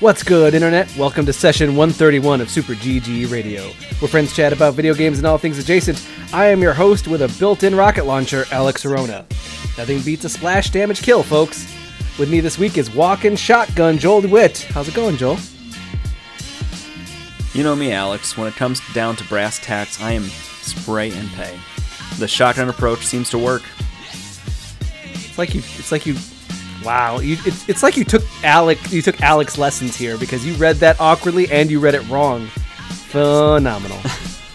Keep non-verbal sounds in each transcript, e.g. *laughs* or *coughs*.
What's good, Internet? Welcome to session 131 of Super GG Radio, where friends chat about video games and all things adjacent. I am your host with a built in rocket launcher, Alex Arona. Nothing beats a splash damage kill, folks. With me this week is Walking Shotgun Joel DeWitt. How's it going, Joel? You know me, Alex. When it comes down to brass tacks, I am spray and pay. The shotgun approach seems to work. It's like you. It's like you. Wow, you, it's, it's like you took Alex. You took Alex lessons here because you read that awkwardly and you read it wrong. Phenomenal.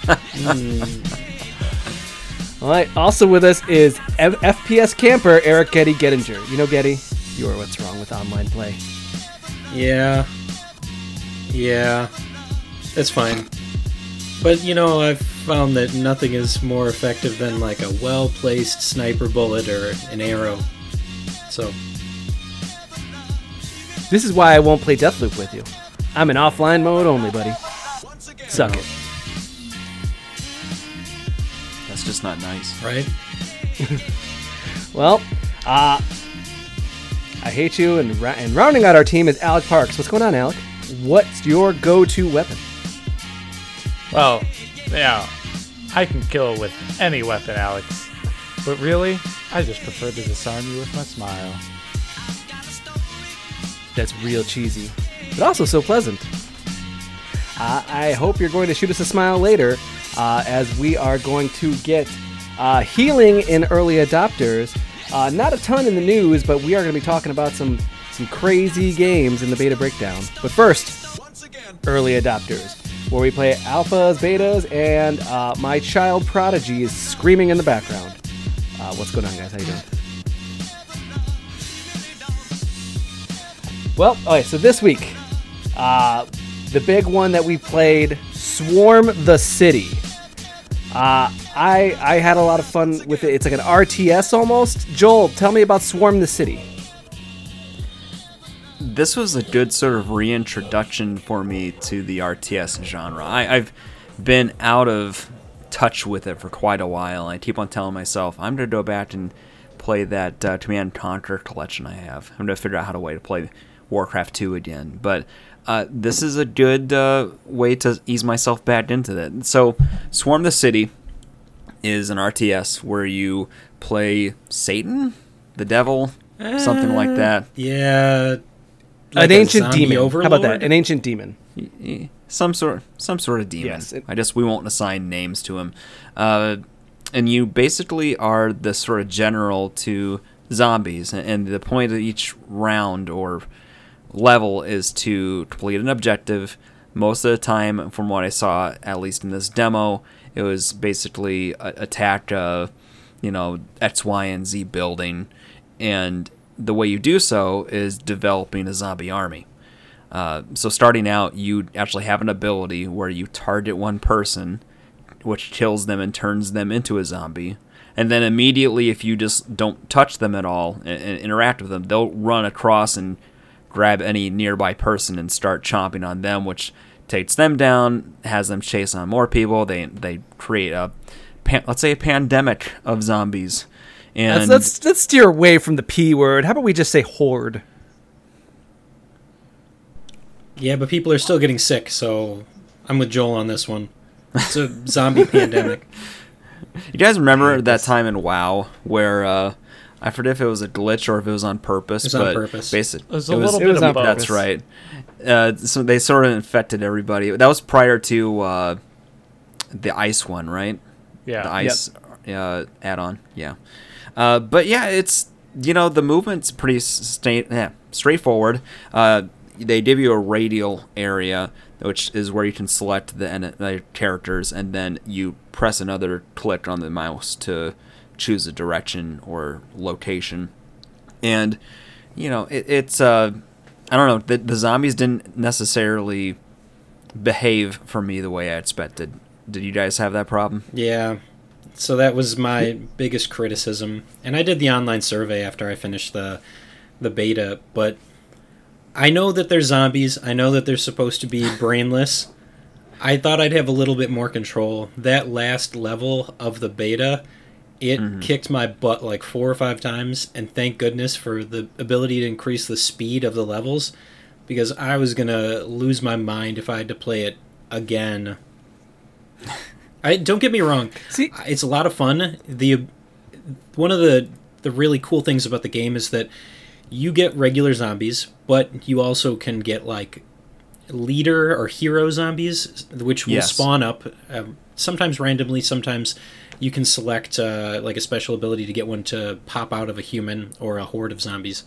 Mm. All right. Also with us is F- FPS camper Eric Getty Gettinger. You know Getty. You are what's wrong with online play. Yeah. Yeah. It's fine. But you know, I've found that nothing is more effective than like a well placed sniper bullet or an arrow. So, This is why I won't play Deathloop with you. I'm in offline mode only, buddy. Suck it. That's just not nice. right? *laughs* Well, uh, I hate you. And, ra- and rounding out our team is Alec Parks. What's going on, Alec? What's your go-to weapon? Well, yeah, I can kill with any weapon, Alex. But really, I just prefer to disarm you with my smile. That's real cheesy, but also so pleasant. Uh, I hope you're going to shoot us a smile later, uh, as we are going to get uh, healing in early adopters. Uh, not a ton in the news, but we are going to be talking about some some crazy games in the beta breakdown. But first, early adopters, where we play alphas, betas, and uh, my child prodigy is screaming in the background. Uh, what's going on, guys? How you doing? Well, okay, so this week, uh, the big one that we played, Swarm the City. Uh, I I had a lot of fun with it. It's like an RTS almost. Joel, tell me about Swarm the City. This was a good sort of reintroduction for me to the RTS genre. I, I've been out of touch with it for quite a while. I keep on telling myself I'm going to go back and play that uh, Command and Conquer collection I have. I'm going to figure out how to way to play Warcraft 2 again. But uh, this is a good uh, way to ease myself back into that. So, Swarm the City is an RTS where you play Satan, the devil, something like that. Yeah. An like a ancient zombie demon. How about that? An ancient demon. some sort some sort of demon. Yes, it- I guess we won't assign names to him. Uh, and you basically are the sort of general to zombies, and- and the point of each round or level is to complete an objective. Most of the time, from what I saw, at least in this demo, it was basically attack, a, you know, X, Y, and Z building, and the way you do so is developing a zombie army. Uh, so starting out, you actually have an ability where you target one person, which kills them and turns them into a zombie. And then immediately, if you just don't touch them at all and, and interact with them, they'll run across and grab any nearby person and start chomping on them, which takes them down, has them chase on more people. They they create a pan, let's say a pandemic of zombies. And Let's, let's let's steer away from the p word. How about we just say horde? Yeah, but people are still getting sick, so I'm with Joel on this one. It's a zombie *laughs* pandemic. You guys remember that time in WoW where uh, I forget if it was a glitch or if it was on purpose, It was on but purpose. basic- It was a it little bit of on both. That's right. Uh, so they sort of infected everybody. That was prior to uh, the ice one, right? Yeah. The ice uh, add-on. Yeah. Uh, but yeah, it's you know the movement's pretty sta- yeah, straightforward. Uh, they give you a radial area, which is where you can select the, en- the characters, and then you press another click on the mouse to choose a direction or location. And you know it, it's uh, I don't know the, the zombies didn't necessarily behave for me the way I expected. Did you guys have that problem? Yeah. So that was my biggest criticism. And I did the online survey after I finished the the beta, but I know that they're zombies. I know that they're supposed to be *laughs* brainless. I thought I'd have a little bit more control. That last level of the beta, it kicked my butt like four or five times, and thank goodness for the ability to increase the speed of the levels. because I was gonna lose my mind if I had to play it again. *laughs* I don't get me wrong. See- it's a lot of fun. The one of the the really cool things about the game is that you get regular zombies, but you also can get like leader or hero zombies, which will Yes. spawn up um, sometimes randomly. Sometimes you can select uh, like a special ability to get one to pop out of a human or a horde of zombies,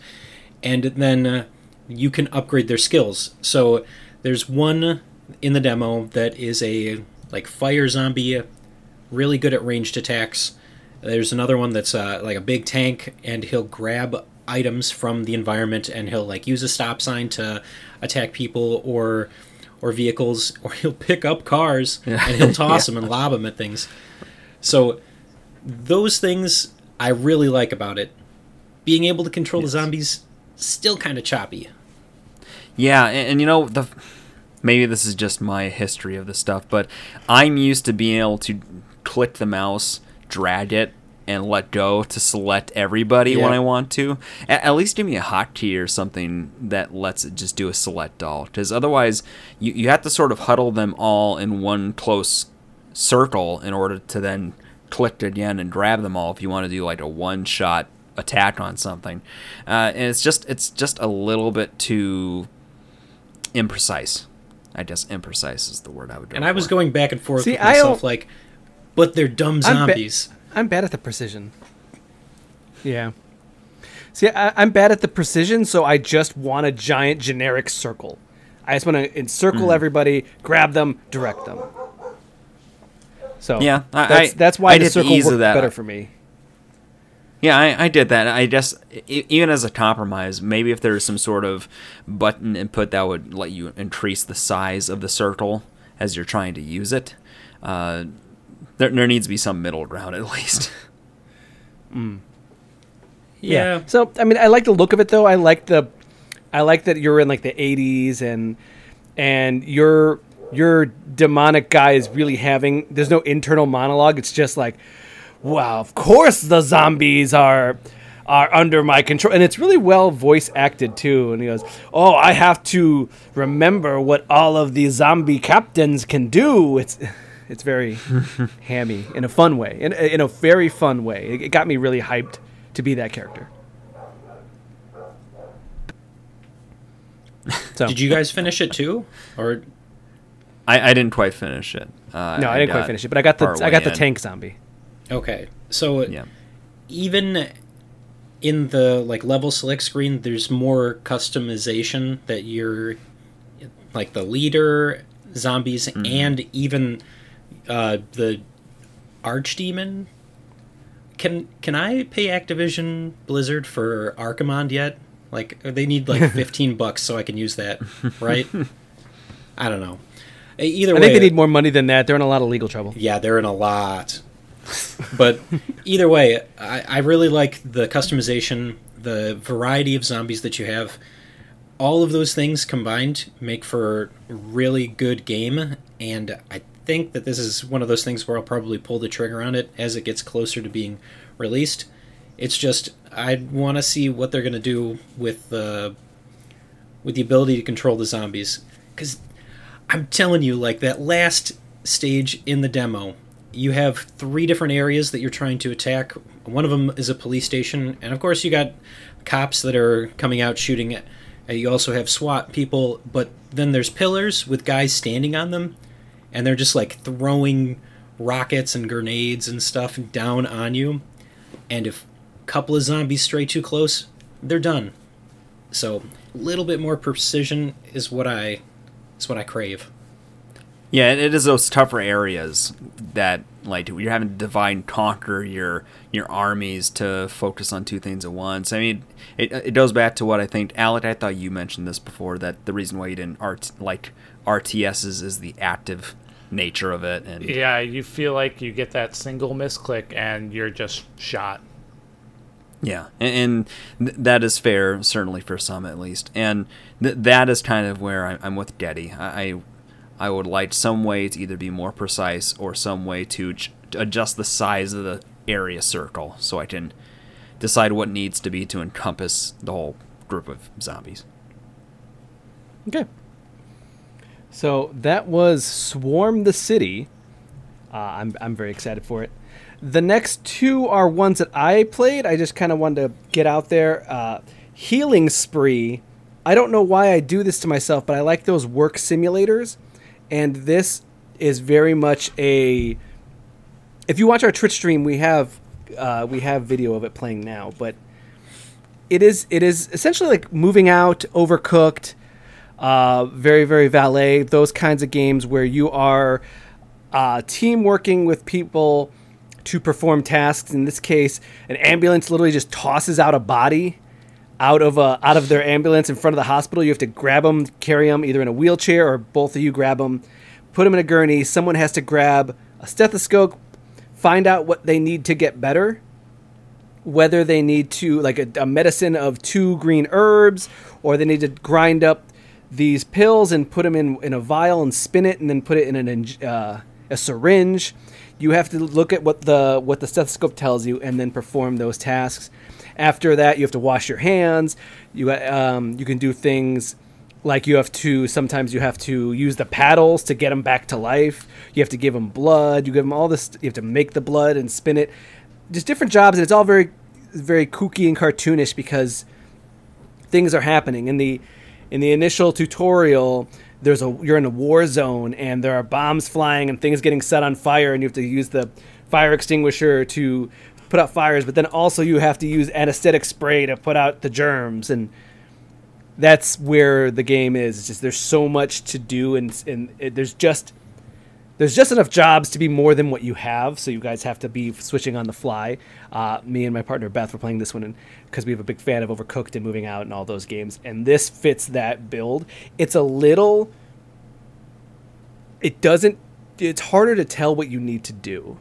and then uh, you can upgrade their skills. So there's one in the demo that is a like fire zombie, really good at ranged attacks. There's another one that's uh, like a big tank, and he'll grab items from the environment, and he'll like use a stop sign to attack people or or vehicles, *laughs* or he'll pick up cars Yeah. and he'll *laughs* toss them and lob them at things. So those things I really like about it. Being able to control the zombies still kind of choppy. Yeah, and, and you know the maybe this is just my history of this stuff, but I'm used to being able to click the mouse, drag it, and let go to select everybody when I want to. At, at least give me a hotkey or something that lets it just do a select all, because otherwise you you have to sort of huddle them all in one close circle in order to then click again and grab them all if you want to do like a one shot attack on something uh, and it's just it's just a little bit too imprecise i guess imprecise is the word i would go And I was for. going back and forth See, with I myself, don't- like, but they're dumb I'm ba- zombies. I'm bad at the precision. Yeah. See, I, I'm bad at the precision, so I just want a giant generic circle. I just want to encircle everybody, grab them, direct them. So Yeah, I- that's, I- that's why I the did the circle ease of worked that. better for me. Yeah, I, I did that. I just e- even as a compromise, maybe if there's some sort of button input that would let you increase the size of the circle as you're trying to use it, uh, there, there needs to be some middle ground at *laughs* least. Yeah. So I mean, I like the look of it though. I like the, I like that you're in like the '80s and and your your demonic guy is really having. There's no internal monologue. It's just like, wow, of course the zombies are are under my control, and it's really well voice acted too. And he goes, "Oh, I have to remember what all of the zombie captains can do." It's *laughs* it's very *laughs* hammy in a fun way, in, in a very fun way. It, it got me really hyped to be that character. So Did you guys finish it too, or I, I didn't quite finish it. Uh, no, I didn't quite finish it, but I got the I got the in. tank zombie. okay? So Yeah. even in the like level select screen, there's more customization that you're like the leader zombies Mm-hmm. and even uh, the archdemon. Can can I pay Activision Blizzard for Archimonde yet? Like they need like *laughs* fifteen bucks so I can use that, right? *laughs* I don't know. Either I way, think they need more money than that. They're in a lot of legal trouble. yeah, they're in a lot. but *laughs* either way, I, I really like the customization, the variety of zombies that you have. All of those things combined make for a really good game, and I think that this is one of those things where I'll probably pull the trigger on it as it gets closer to being released. It's just I want to see what they're going to do with the with the ability to control the zombies because I'm telling you, like that last stage in the demo, you have three different areas that you're trying to attack. One of them is a police station, and of course, you got cops that are coming out shooting. At, uh, you also have SWAT people, but then there's pillars with guys standing on them, and they're just like throwing rockets and grenades and stuff down on you. And if a couple of zombies stray too close, they're done. So a little bit more precision is what I is what I crave. Yeah, it it is those tougher areas that like you're having to divide and conquer your your armies to focus on two things at once. I mean, it it goes back to what I think Alec. I thought you mentioned this before that the reason why you didn't art like RTSs is the active nature of it, and Yeah, you feel like you get that single misclick and you're just shot. Yeah, and, and th- that is fair, certainly for some at least. And th- that is kind of where I- I'm with Getty. I, I I would like some way to either be more precise or some way to j- to adjust the size of the area circle so I can decide what needs to be to encompass the whole group of zombies. Okay. So that was Swarm the City. Uh, I'm, I'm very excited for it. The next two are ones that I played. I just kind of wanted to get out there. Uh, Healing Spree. I don't know why I do this to myself, but I like those work simulators. And this is very much a. If you watch our Twitch stream, we have uh, we have video of it playing now, but it is it is essentially like moving out, overcooked, uh, very very valet. Those kinds of games where you are uh, team working with people to perform tasks. In this case, an ambulance literally just tosses out a body out of a out of their ambulance in front of the hospital. You have to grab them, carry them either in a wheelchair or both of you grab them, put them in a gurney. Someone has to grab a stethoscope, find out what they need to get better. Whether they need to like a, a medicine of two green herbs, or they need to grind up these pills and put them in in a vial and spin it, and then put it in an uh, a syringe. You have to look at what the what the stethoscope tells you, and then perform those tasks. After that, you have to wash your hands. You um, you can do things like you have to sometimes you have to use the paddles to get them back to life. You have to give them blood. You give them all this. You have to make the blood and spin it. Just different jobs, and it's all very very kooky and cartoonish because things are happening in the in the initial tutorial there's a you're in a war zone and there are bombs flying and things getting set on fire and you have to use the fire extinguisher to put out fires but then also you have to use anesthetic spray to put out the germs. And that's where the game is. It's just there's so much to do and, and it, there's just there's just enough jobs to be more than what you have, so you guys have to be switching on the fly. Uh, me and my partner Beth were playing this one because we have a big fan of Overcooked and Moving Out and all those games, and this fits that build. It's a little. It doesn't. It's harder to tell what you need to do.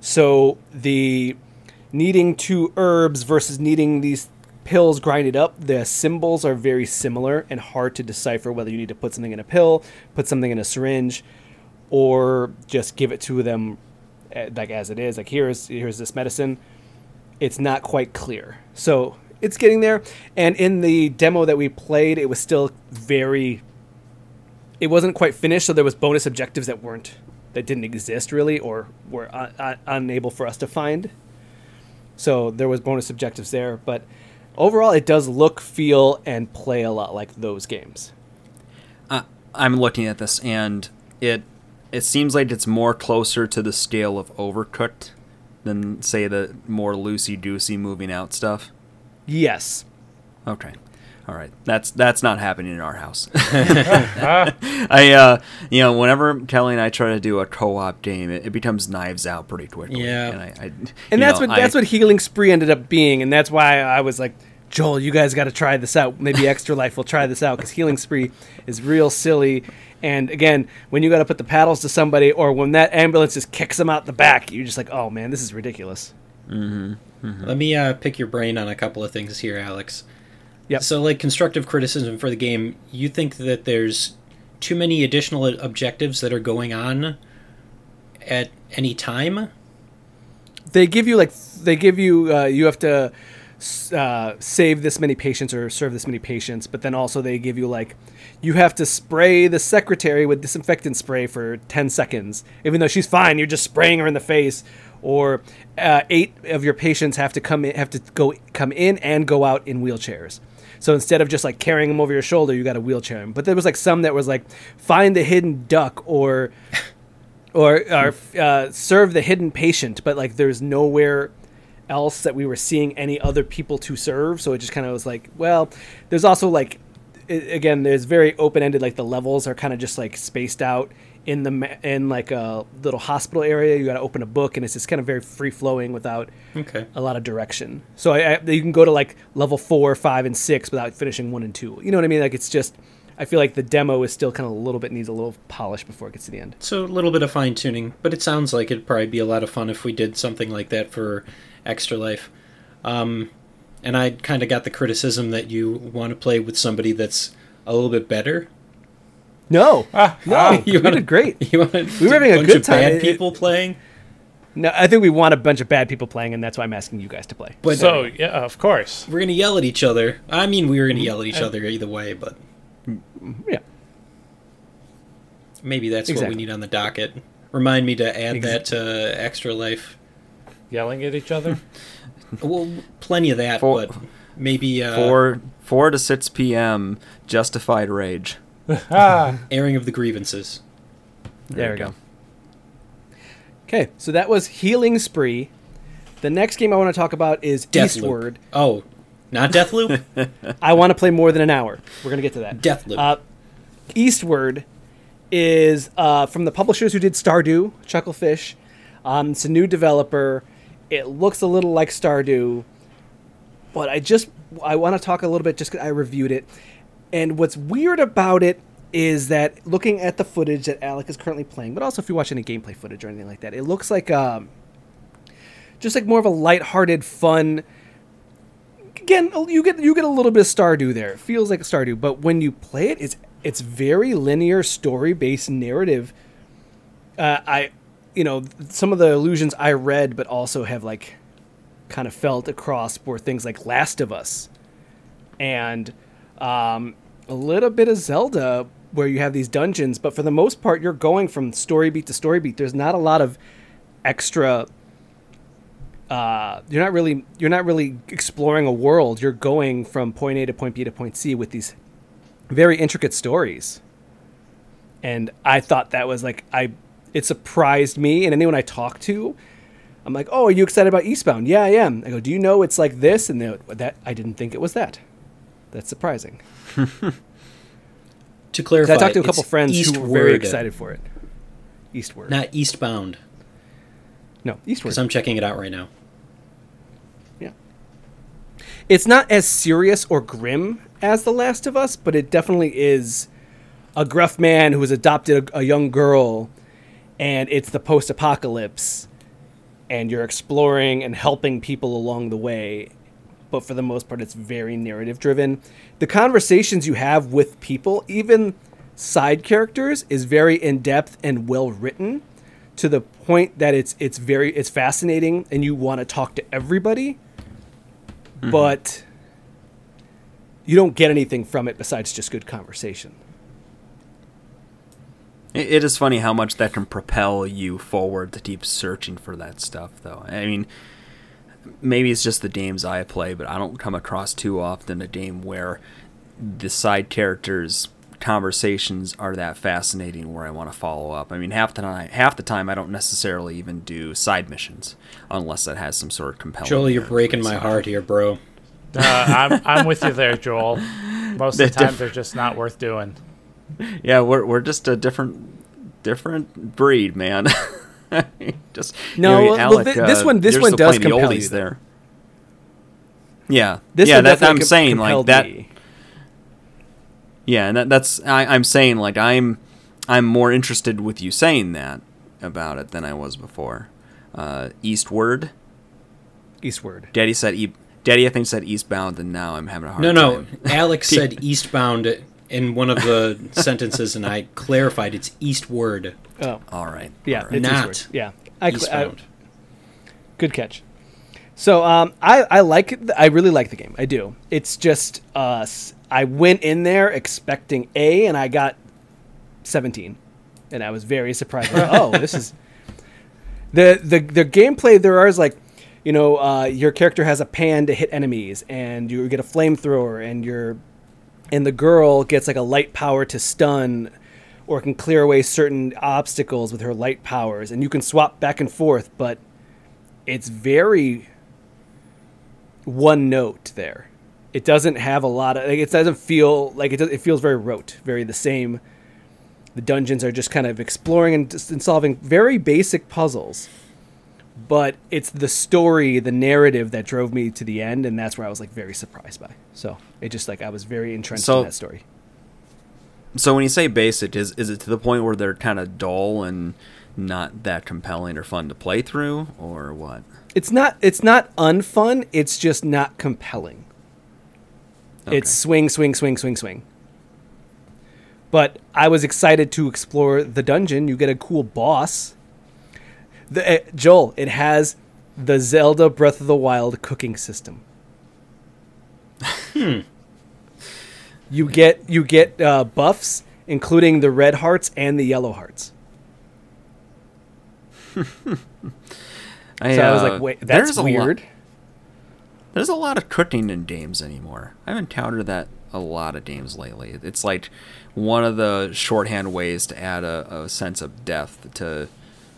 So the needing two herbs versus needing these pills grinded up, the symbols are very similar and hard to decipher whether you need to put something in a pill, put something in a syringe or just give it to them eh, like as it is. Like here's here's this medicine. It's not quite clear. So it's getting there. And in the demo that we played it was still very it wasn't quite finished so there was bonus objectives that weren't that didn't exist really or were un- un- unable for us to find. So there was bonus objectives there. But overall it does look feel and play a lot like those games. Uh, I'm looking at this, and it it seems like it's more closer to the scale of Overcooked than say the more loosey goosey moving out stuff. yes Okay. All right. That's that's not happening in our house. *laughs* *laughs* I uh you know, whenever Kelly and I try to do a co-op game, it, it becomes knives out pretty quickly. Yeah. And I, I and that's know, what that's I- what healing spree ended up being and that's why i was like joel you guys got to try this out maybe extra life will try this out because healing spree is real silly and again when you got to put the paddles to somebody or when that ambulance just kicks them out the back you're just like oh man this is ridiculous Let me uh, pick your brain on a couple of things here, Alex. Yep. So, like constructive criticism for the game, you think that there's too many additional objectives that are going on at any time? they give you like they give you uh, you have to s- uh, save this many patients or serve this many patients but then also they give you like you have to spray the secretary with disinfectant spray for 10 seconds even though she's fine you're just spraying her in the face or uh, eight of your patients have to come in have to go come in and go out in wheelchairs. So instead of just like carrying them over your shoulder you got to wheelchair them but there was like some that was like find the hidden duck or or, or uh, serve the hidden patient, but like there's nowhere else that we were seeing any other people to serve. So it just kind of was like, well, there's also like, i again, there's very open ended. Like the levels are kind of just like spaced out in the in like a little hospital area. You got to open a book, and it's just kind of very free flowing without Okay. a lot of direction. So I, I, you can go to like level four, five, and six without finishing one and two. You know what I mean? Like it's just. I feel like the demo is still kind of a little bit needs a little polish before it gets to the end. So, a little bit of fine tuning, but it sounds like it'd probably be a lot of fun if we did something like that for Extra Life. Um, and I kind of got the criticism that you want to play with somebody that's a little bit better. No, Ah, no, ah. you did great. *laughs* You want *laughs* We were having a bunch good of time. bad It- people playing, No, I think we want a bunch of bad people playing, and that's why I'm asking you guys to play. but so yeah, of course. we're gonna yell at each other. I mean, we were gonna yell at each other either way, but Yeah. Maybe that's what we need on the docket. Remind me to add Ex- that to Extra Life. Yelling at each other. *laughs* Well, plenty of that, Four- but maybe uh, Four four to six p.m. Justified rage. *laughs* airing of the grievances. There we go. Okay, so that was Healing Spree. The next game I want to talk about is Deathloop. Eastward. Oh, not Deathloop. *laughs* I want to play more than an hour. We're gonna get to that. Deathloop. Uh, Eastward is uh, from the publishers who did Stardew, Chucklefish. Um, it's a new developer. It looks a little like Stardew, but I just I want to talk a little bit just 'cause I reviewed it. And what's weird about it is that looking at the footage that Alec is currently playing, but also if you watch any gameplay footage or anything like that, it looks like um, just like more of a lighthearted, fun. Again, you get you get a little bit of Stardew there. It feels like Stardew, but when you play it, it's it's very linear, story based narrative. Uh, I, you know, some of the illusions I read, but also have like kind of felt across were things like Last of Us, and um, a little bit of Zelda, where you have these dungeons, but for the most part, you're going from story beat to story beat. There's not a lot of extra uh, you're not really you're not really exploring a world. You're going from point A to point B to point C with these very intricate stories. And I thought that was like I it surprised me and anyone I talked to, I'm like, "Oh, are you excited about Eastbound?" "Yeah, I am." I go, "Do you know it's like this?" And they that I didn't think it was that. That's surprising. *laughs* to clarify, I talked to a couple friends who were very excited for it. Eastward. Not Eastbound, no, Eastward. because I'm checking it out right now. Yeah. It's not as serious or grim as The Last of Us, but it definitely is a gruff man who has adopted a, a young girl, and it's the post apocalypse, and you're exploring and helping people along the way. But for the most part, it's very narrative driven. The conversations you have with people, even side characters, is very in depth and well written to the point that it's it's very it's fascinating and you want to talk to everybody mm-hmm. but you don't get anything from it besides just good conversation It, it is funny how much that can propel you forward to keep searching for that stuff, though. I mean, maybe it's just the games I play, but I don't come across too often a game where the side characters' conversations are that fascinating where I want to follow up. I mean, half the time, half the time I don't necessarily even do side missions unless it has some sort of compelling. Joel, you're breaking my heart here, bro. uh, I'm I'm with you there, Joel. *laughs* Most of the The time, diff- they're just not worth doing. *laughs* Yeah, we're we're just a different different breed, man. *laughs* just No, you know, well, Alec, thi- this uh, one- this one does playing the compel you, there. Yeah, this yeah, one that, I'm com- saying like compelled that. me. Yeah, and that, that's I, I'm saying like I'm I'm more interested with you saying that about it than I was before. Uh, Eastward, eastward Daddy said e- Daddy I think said Eastbound, and now I'm having a hard time. No, no. Alex *laughs* said Eastbound in one of the *laughs* sentences, and I clarified it's Eastward, oh. All right, yeah all right. it's Not eastward yeah. I, cl- I, Eastbound. good catch. So um, I, I like it i really like the game. I do. It's just uh, s- i went in there expecting a and i got 17 and i was very surprised. Like, oh this is *laughs* the the the gameplay There there is like you know uh, your character has a pan to hit enemies and you get a flamethrower and your and the girl gets like a light power to stun or can clear away certain obstacles with her light powers and you can swap back and forth but it's very one note there. It doesn't have a lot of like, it doesn't feel like it does, it feels very rote very the same. The dungeons are just kind of exploring and, and solving very basic puzzles but it's the story the narrative that drove me to the end and that's where i was like very surprised by. So it just like i was very entrenched So- in that story. So when you say basic, is is it to the point where they're kind of dull and not that compelling or fun to play through, or what? it's not it's not unfun it's just not compelling. Okay. it's swing swing swing swing swing. But i was excited to explore the dungeon. You get a cool boss the, uh, joel it has the zelda breath of the wild cooking system you get you get uh, buffs, including the red hearts and the yellow hearts. I, *laughs* So I was uh, like, wait, there's that's lot- weird. There's a lot of cooking in games anymore. I've encountered that a lot of games lately. It's like one of the shorthand ways to add a, a sense of depth to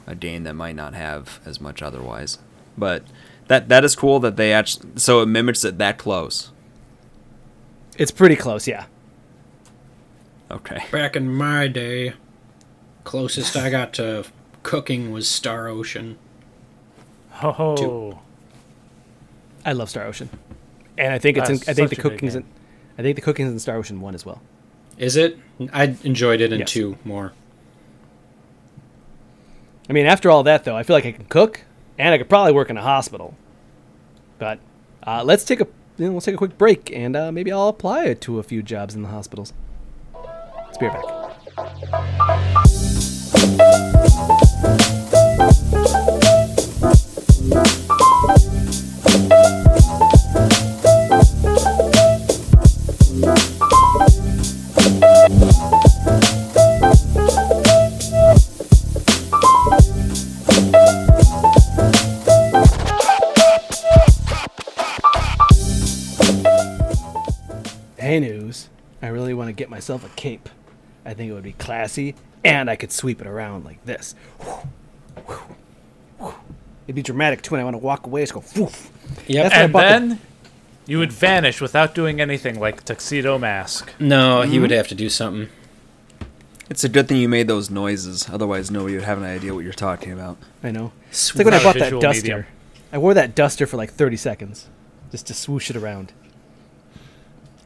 a game that might not have as much otherwise. But that that is cool that they actually so it mimics it that close. It's pretty close, yeah. Okay. Back in my day, closest I got to cooking was Star Ocean. Oh, I love Star Ocean, and I think it's in, I think the such a good cooking's in. I think the cooking's in Star Ocean one as well. Is it? I enjoyed it in Yes. two more. I mean, after all that though, I feel like I can cook, and I could probably work in a hospital. But uh, let's take a you know, let's take a quick break, and uh, maybe I'll apply it to a few jobs in the hospitals. Let's be right back. To get myself a cape. I think it would be classy, and I could sweep it around like this. It'd be dramatic too, and I want to walk away. Just go. Woof. Yep. That's what I and bought the- then you would vanish without doing anything like tuxedo mask. No, he mm-hmm. would have to do something. It's a good thing you made those noises, otherwise nobody would have an idea what you're talking about. I know. It's like when I bought that duster. medium. I wore that duster for like 30 seconds, just to swoosh it around.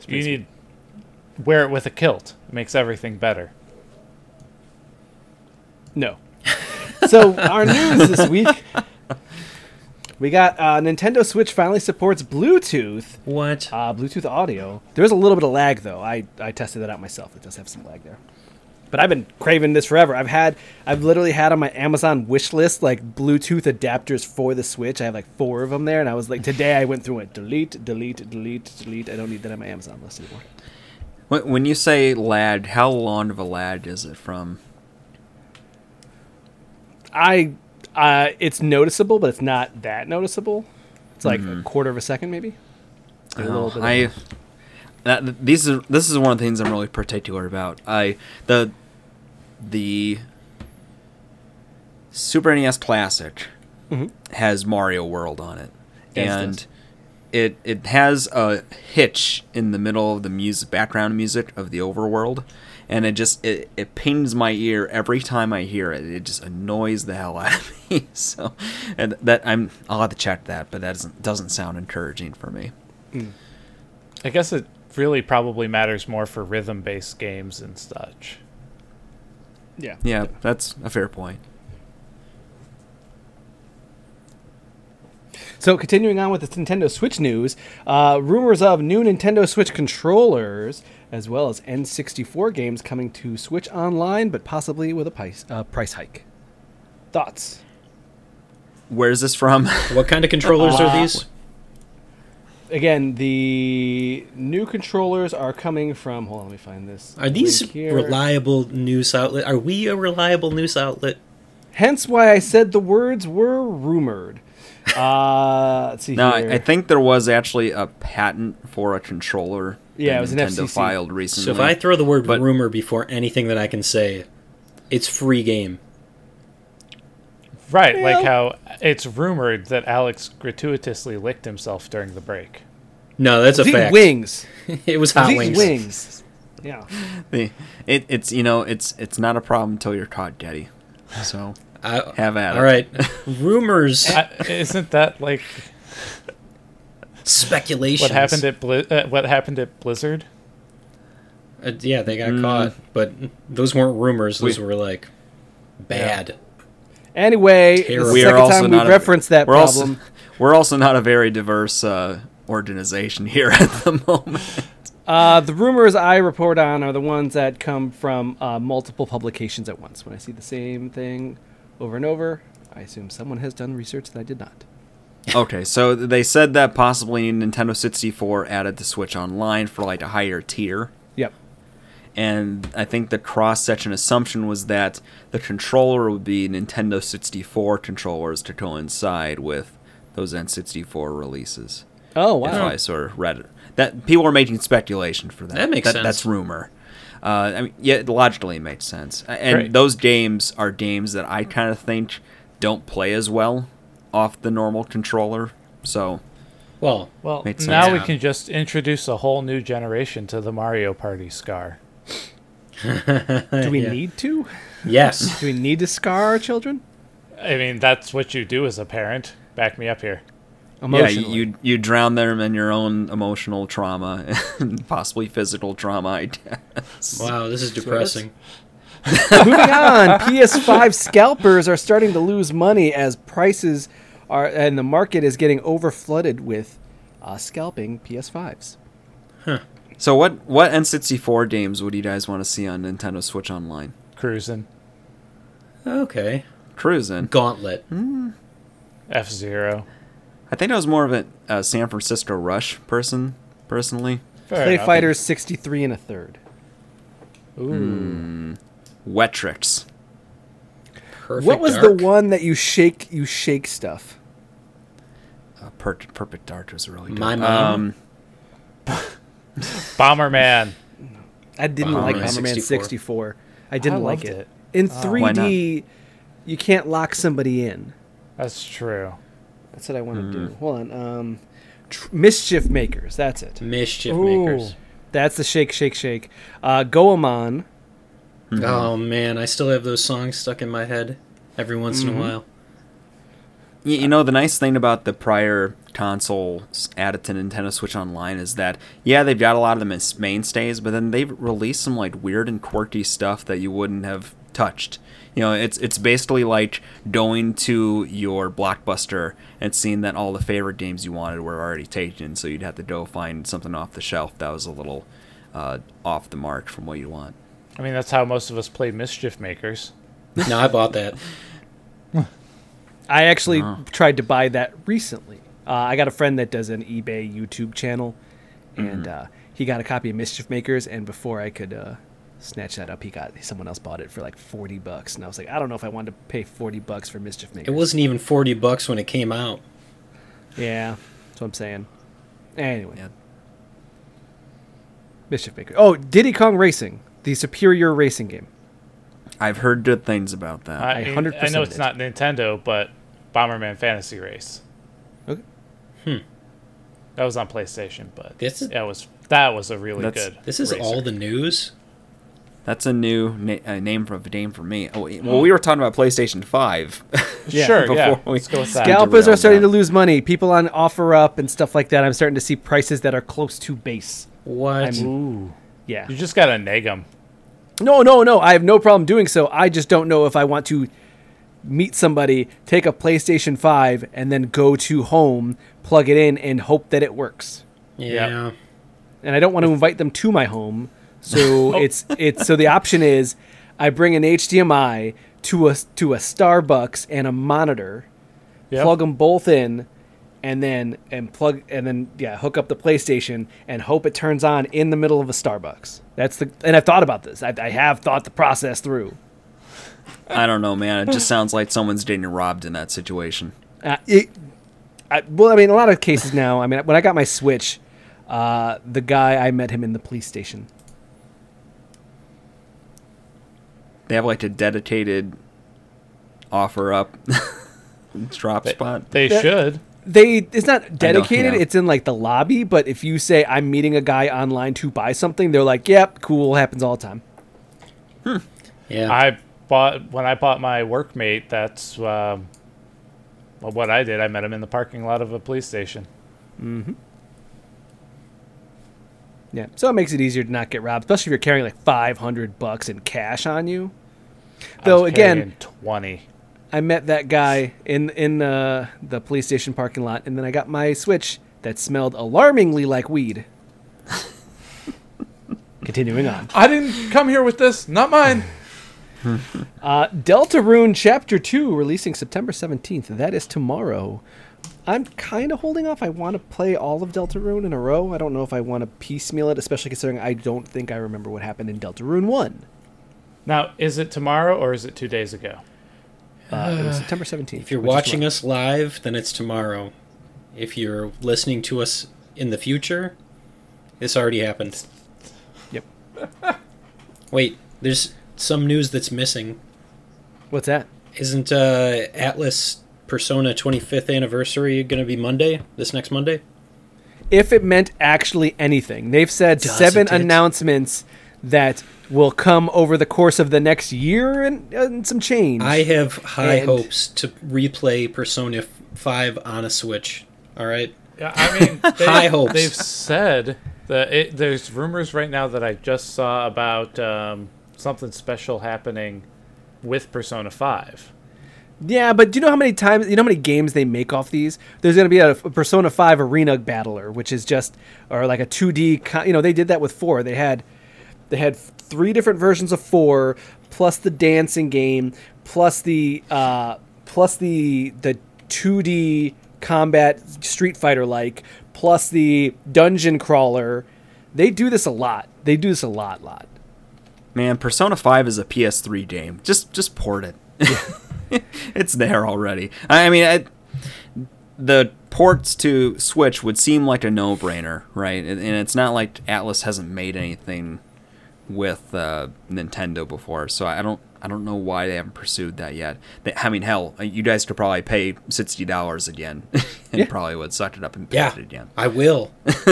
You need wear it with a kilt. It makes everything better. No. *laughs* So our news this week, we got uh, Nintendo Switch finally supports Bluetooth, What? uh, Bluetooth audio. There's a little bit of lag though. I I tested that out myself. It does have some lag there. But I've been craving this forever. I've had, I've literally had on my Amazon wish list like Bluetooth adapters for the Switch. I have like four of them there, and I was like, today I went through it. Delete, delete, delete, delete. I don't need that on my Amazon list anymore. When when you say lad, how long of a lad is it from? I, uh, it's noticeable, but it's not that noticeable. It's like a quarter of a second, maybe. A little bit of- I that these are this is one of the things I'm really particular about. I the the Super NES Classic Mhm. has Mario World on it, and does. It it has a hitch in the middle of the music background music of the overworld, and it just it, it pings my ear every time I hear it. It just annoys the hell out of *laughs* me. So, and that I'm I'll have to check that, but that doesn't doesn't sound encouraging for me. Hmm. I guess it really probably matters more for rhythm-based games and such. yeah. Yeah, that's a fair point. So continuing on with the Nintendo Switch news, uh, rumors of new Nintendo Switch controllers as well as N64 games coming to Switch Online, but possibly with a price, uh, price hike. Thoughts? Where's this from? What kind of controllers Uh, are *laughs* these? Again, the new controllers are coming from. Hold on, let me find this. Are these reliable news outlet? Are we a reliable news outlet? Hence why I said the words were rumored. *laughs* Uh, let's see no. I, I think there was actually a patent for a controller. Yeah, that it was an Nintendo FCC. filed recently. So if I throw the word But- rumor before anything that I can say, it's free game. Right, like how it's rumored that Alex gratuitously licked himself during the break. No, that's a These fact. wings. *laughs* It was hot These wings. wings. Yeah. *laughs* It, it's you know it's it's not a problem until you're caught, Getty. So I, have at it. all right, *laughs* rumors, I, isn't that like speculation? what happened at Bli- uh, what happened at Blizzard? Uh, yeah, they got Mm. caught, but those weren't rumors. Those We- were like bad. Anyway, this is Terrible. the We are second also time we've not a- that we're problem. also *laughs* we're also not a very diverse uh, organization *laughs* here at the moment. Uh, the rumors I report on are the ones that come from uh, multiple publications at once. When I see the same thing over and over, I assume someone has done research that I did not. *laughs* okay, so they said that possibly Nintendo 64 added the Switch Online for like a higher tier. Yep. and I think the cross section assumption was that the controller would be Nintendo 64 controllers to coincide with those N64 releases. Oh If wow. I sort of read it, that people were making speculation for that. That makes sense. That's rumor. Uh, I mean, yeah, logically it makes sense. And Great. those games are games that I kind of think don't play as well off the normal controller. So Well, Well, now sense. we can just introduce a whole new generation to the Mario Party Scar. *laughs* Do we yeah. need to? Yes. Do we need to scar our children? I mean, that's what you do as a parent. Back me up here. Emotionally. yeah, you you drown them in your own emotional trauma, *laughs* and possibly physical trauma. I guess. Wow, this is depressing. *laughs* Moving *laughs* on, PS5 scalpers are starting to lose money as prices are, and the market is getting overflooded with uh, scalping PS5s. Huh. So what what N64 games would you guys want to see on Nintendo Switch Online? Cruising. Okay. Cruising. Gauntlet. F Zero. I think I was more of a, a San Francisco Rush person, personally. Clay Fighters 63 and a third. Ooh. Wetrix. Perfect what was Dark. the one that you shake you shake stuff? Uh, per- Perfect Dark was really good. My Mom? Um, *laughs* Bomberman. *laughs* I didn't Bomberman like Bomberman 64. 64. I didn't I like it. it. In Oh. Why 3D, you can't lock somebody in. That's true. That's what I want to Hmm. do. Hold on. Um, tr- Mischief Makers. That's it. Mischief Ooh. Makers. That's the shake, shake, shake. Uh, Goemon. Mm-hmm. Oh man, I still have those songs stuck in my head every once Mm-hmm. in a while. y- you know, the nice thing about the prior consoles added to Nintendo Switch Online is that, yeah, they've got a lot of the mis- mainstays, but then they've released some like weird and quirky stuff that you wouldn't have touched. You know, it's it's basically like going to your blockbuster and seeing that all the favorite games you wanted were already taken, so you'd have to go find something off the shelf that was a little uh, off the mark from what you want. I mean, that's how most of us play Mischief Makers. No, I bought that. I actually Oh. tried to buy that recently. Uh, I got a friend that does an eBay YouTube channel, and Mm-hmm. uh, he got a copy of Mischief Makers. And before I could uh, snatch that up, he got someone else bought it for like forty bucks, and I was like, I don't know if I wanted to pay forty bucks for Mischief Maker. It wasn't even forty bucks when it came out. Yeah, that's what I'm saying. Anyway, Yeah. Mischief Makers. Oh, Diddy Kong Racing, the superior racing game. I've heard good things about that. I I, 100% I know it's did. not Nintendo, but Bomberman Fantasy Race. Okay. Hmm. That was on PlayStation, but This is- that was that was a really That's- good. This is racer. all the news. That's a new na- uh, name for a game for me. Oh, well, we were talking about PlayStation Five. *laughs* Yeah, sure. Yeah, we- let's go with that. Scalpers are starting that. to lose money. People on OfferUp and stuff like that. I'm starting to see prices that are close to base. What? I'm- Ooh, Yeah. you just gotta neg them. No, no, no. I have no problem doing so. I just don't know if I want to meet somebody, take a PlayStation 5, and then go to home, plug it in, and hope that it works. yeah. And I don't want to invite them to my home. So *laughs* it's it's so the option is I bring an HDMI to a to a Starbucks and a monitor, Yep. plug them both in, and then and plug and then yeah hook up the PlayStation and hope it turns on in the middle of a Starbucks. That's the and I've thought about this. I, I have thought the process through. I don't know, man. It just sounds like someone's getting robbed in that situation. Uh, it, I, well, I mean, a lot of cases now. I mean, when I got my Switch, uh, the guy I met him in the police station. They have like a dedicated offer up *laughs* drop spot. They That- should. They it's not dedicated. yeah. It's in like the lobby. But if you say I'm meeting a guy online to buy something, they're like, "Yep, cool, happens all the time." Yeah. I bought when I bought my workmate. That's um, well, what I did. I met him in the parking lot of a police station. Yeah, so it makes it easier to not get robbed, especially if you're carrying like 500 bucks in cash on you. I Though was again, twenty. I met that guy in in uh, the police station parking lot, and then I got my Switch that smelled alarmingly like weed. *laughs* Continuing on. I didn't come here with this. Not mine. *laughs* *laughs* Uh, Deltarune Chapter 2 releasing September 17th. That is tomorrow. I'm kind of holding off. I want to play all of Deltarune in a row. I don't know if I want to piecemeal it, especially considering I don't think I remember what happened in Deltarune 1. Now, is it tomorrow or is it two days ago? Uh, it was *sighs* September 17th. If you're watching us live, then it's tomorrow. If you're listening to us in the future, this already happened. Yep. *laughs* Wait, there's some news that's missing. What's that? Isn't uh, Atlus Persona 25th anniversary going to be Monday? This next Monday? If it meant actually anything, they've said Doesn't seven announcements that will come over the course of the next year and, and some change. I have high And- hopes to replay Persona 5 on a Switch. All right? Yeah, I mean, *laughs* they, High hopes. They've said that it, there's rumors right now that I just saw about um, something special happening with Persona 5. Yeah, but do you know how many times, you know how many games they make off these? There's going to be a, a Persona 5 Arena Battler, which is just, or like a 2D, co- you know, they did that with 4. They had, they had three different versions of 4, plus the dancing game, plus the, uh, plus the, the 2D combat Street Fighter like, plus the dungeon crawler. They do this a lot. They do this a lot, lot. Man, Persona 5 is a PS3 game. Just just port it. *laughs* *laughs* it's there already. I I mean, I, the ports to Switch would seem like a no-brainer, right? And, and it's not like Atlus hasn't made anything with uh, Nintendo before, so I don't I don't know why they haven't pursued that yet. They, I mean, hell, you guys could probably pay sixty dollars again, *laughs* and Yeah. probably would suck it up and Yeah. pay it again. I will. *laughs*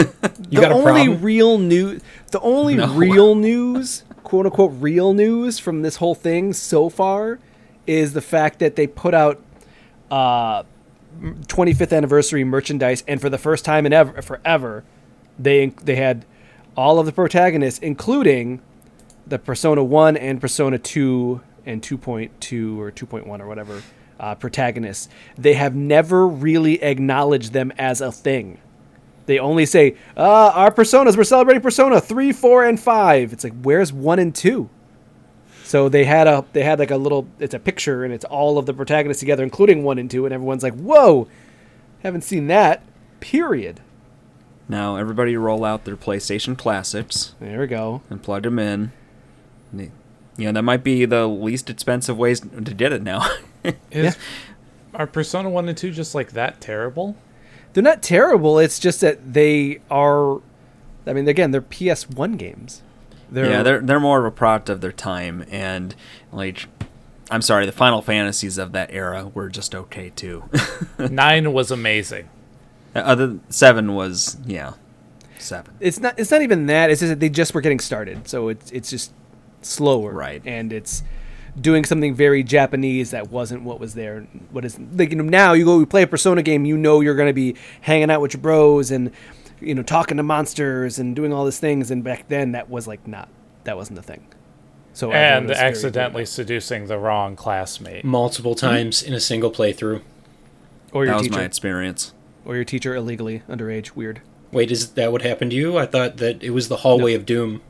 You the got a only problem? real news the only No. real news quote unquote real news from this whole thing so far is the fact that they put out uh 25th anniversary merchandise and for the first time in ever forever they they had all of the protagonists including the persona 1 and persona 2 and 2.2 or 2.1 or whatever uh, protagonists they have never really acknowledged them as a thing they only say, uh, our personas, we're celebrating Persona 3, 4, and 5. It's like, where's 1 and 2? So they had a they had like a little it's a picture and it's all of the protagonists together, including 1 and 2, and everyone's like, Whoa, haven't seen that. Period. Now everybody roll out their PlayStation classics. There we go. and plug them in. And they- You know, that might be the least expensive ways to get it now. *laughs* Is, Are Persona 1 and 2 just like that terrible? They're not terrible, it's just that they are I mean again, they're PS1 games. They're, yeah, they're they're more of a product of their time, and like, I'm sorry, the Final Fantasies of that era were just okay too. *laughs* 9 was amazing. Uh, other seven was yeah, seven. it's not it's not even that it's just that they just were getting started so it's it's just slower Right. and it's doing something very japanese that wasn't what was there what is like you know now you go play a persona game you know you're going to be hanging out with your bros and you know talking to monsters and doing all these things and back then that was like not that wasn't the thing so And accidentally seducing the wrong classmate. Multiple mm-hmm. times in a single playthrough. or your That was teacher my experience. or your teacher illegally underage weird Wait, is that what happened to you? I thought that it was the hallway of doom.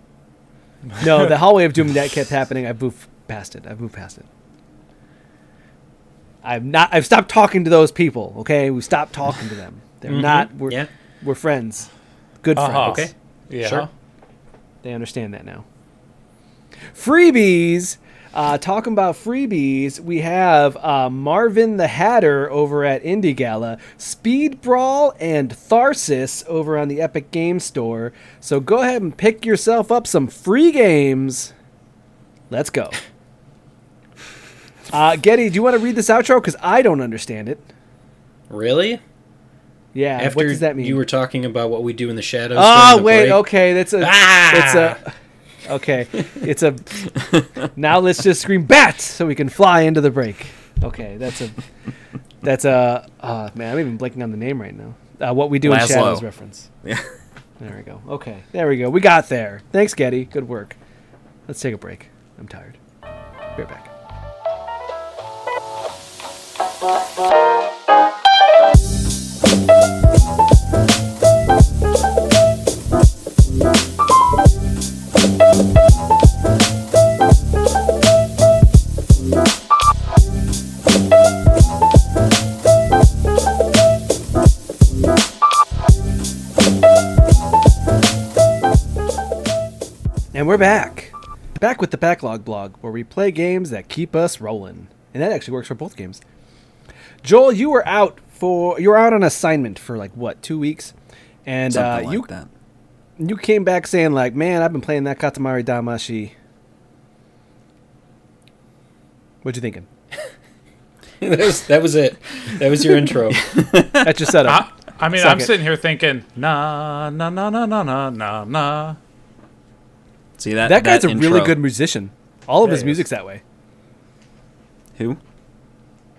no the *laughs* hallway of doom that kept happening i've moved past it i've moved past it i've not i've stopped talking to those people okay we stopped talking to them they're mm-hmm. not we're, Yeah. We're friends good Uh-huh. friends Okay. Yeah. Sure. they understand that now freebies uh, talking about freebies, we have uh, Marvin the Hatter over at Indie Gala, Speed Brawl, and Tharsis over on the Epic Game Store. So go ahead and pick yourself up some free games. Let's go. *laughs* Uh, Getty, do you want to read this outro? Because I don't understand it. Really? Yeah, After what does that mean? you were talking about what we do in the shadows. Oh the wait, break? okay, that's a Ah! it's a okay, it's a now let's just scream bat so we can fly into the break. Okay, that's a that's a uh, man. I'm even blanking on the name right now. Uh, what we do in shadows reference. Yeah. There we go. Okay, there we go. We got there. Thanks, Getty. Good work. Let's take a break. I'm tired. Be right back. And we're back. Back with the Backlog blog, where we play games that keep us rolling. And that actually works for both games. Joel, you were out for you were out on assignment for like what, two weeks? And Something uh, like you that. you came back saying like, Man, I've been playing that Katamari Damacy. What you thinking? *laughs* that, was, that was it. That was your intro. *laughs* That's your setup. I, I mean, Suck I'm it. sitting here thinking, nah, nah, nah, nah, nah, nah, nah, nah. See that? that guy's a intro- really good musician. All of Yeah, his he is. music's that way. Who?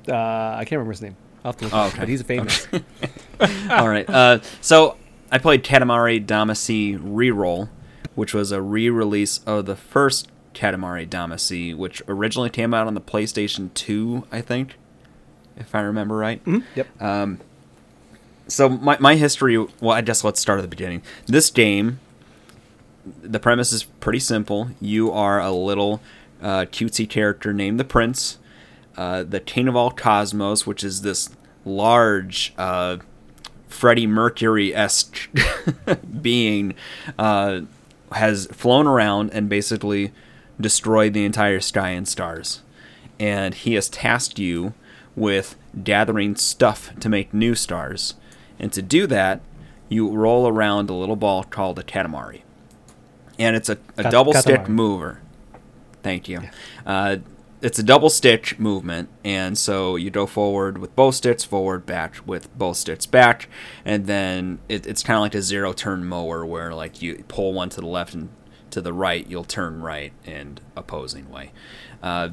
Uh, I can't remember his name. I'll have to look Oh, okay. but he's famous. *laughs* All right. Uh, so I played Katamari Damacy Reroll, which was a re-release of the first Katamari Damacy, which originally came out on the PlayStation 2, I think, if I remember right. Mhm, Yep. So my my history. Well, I guess let's start at the beginning. This game, the premise is pretty simple. You are a little uh, cutesy character named the Prince. Uh, the King of all cosmos, which is this large uh, Freddie Mercury esque *laughs* being, uh, has flown around and basically destroyed the entire sky and stars. And he has tasked you with gathering stuff to make new stars. And to do that, you roll around a little ball called a Katamari. And it's a, a double stick mover. Thank you. Uh, it's a double stitch movement, and so you go forward with both sticks, forward, back with both sticks, back, and then it, it's kind of like a zero turn mower where like you pull one to the left and to the right, you'll turn right and opposing way. Uh,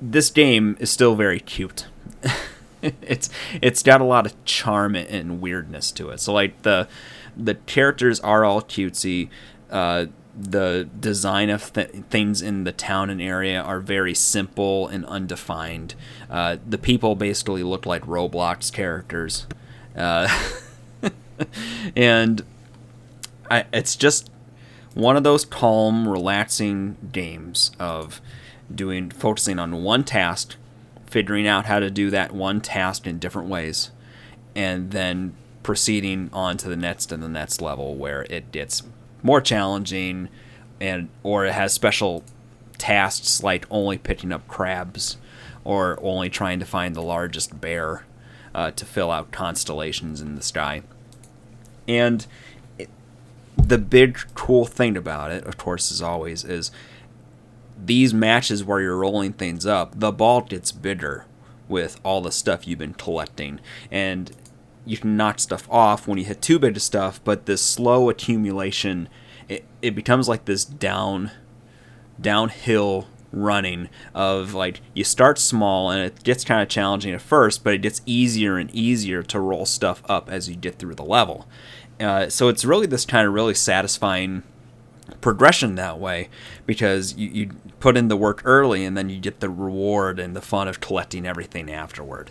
this game is still very cute. *laughs* it's it's got a lot of charm and- and weirdness to it. So like the the characters are all cutesy. Uh, the design of th- things in the town and area are very simple and undefined. Uh, the people basically look like Roblox characters, uh, *laughs* and I, it's just one of those calm, relaxing games of doing focusing on one task, figuring out how to do that one task in different ways, and then proceeding on to the next and the next level where it gets more challenging and or it has special tasks like only picking up crabs or only trying to find the largest bear uh, to fill out constellations in the sky. And it, the big cool thing about it, of course, as always, is these matches where you're rolling things up, the ball gets bigger with all the stuff you've been collecting. And you can knock stuff off when you hit too big of stuff, but this slow accumulation, it, it becomes like this down downhill running of like you start small and it gets kind of challenging at first, but it gets easier and easier to roll stuff up as you get through the level. Uh, so it's really this kind of really satisfying progression that way because you, you put in the work early and then you get the reward and the fun of collecting everything afterward.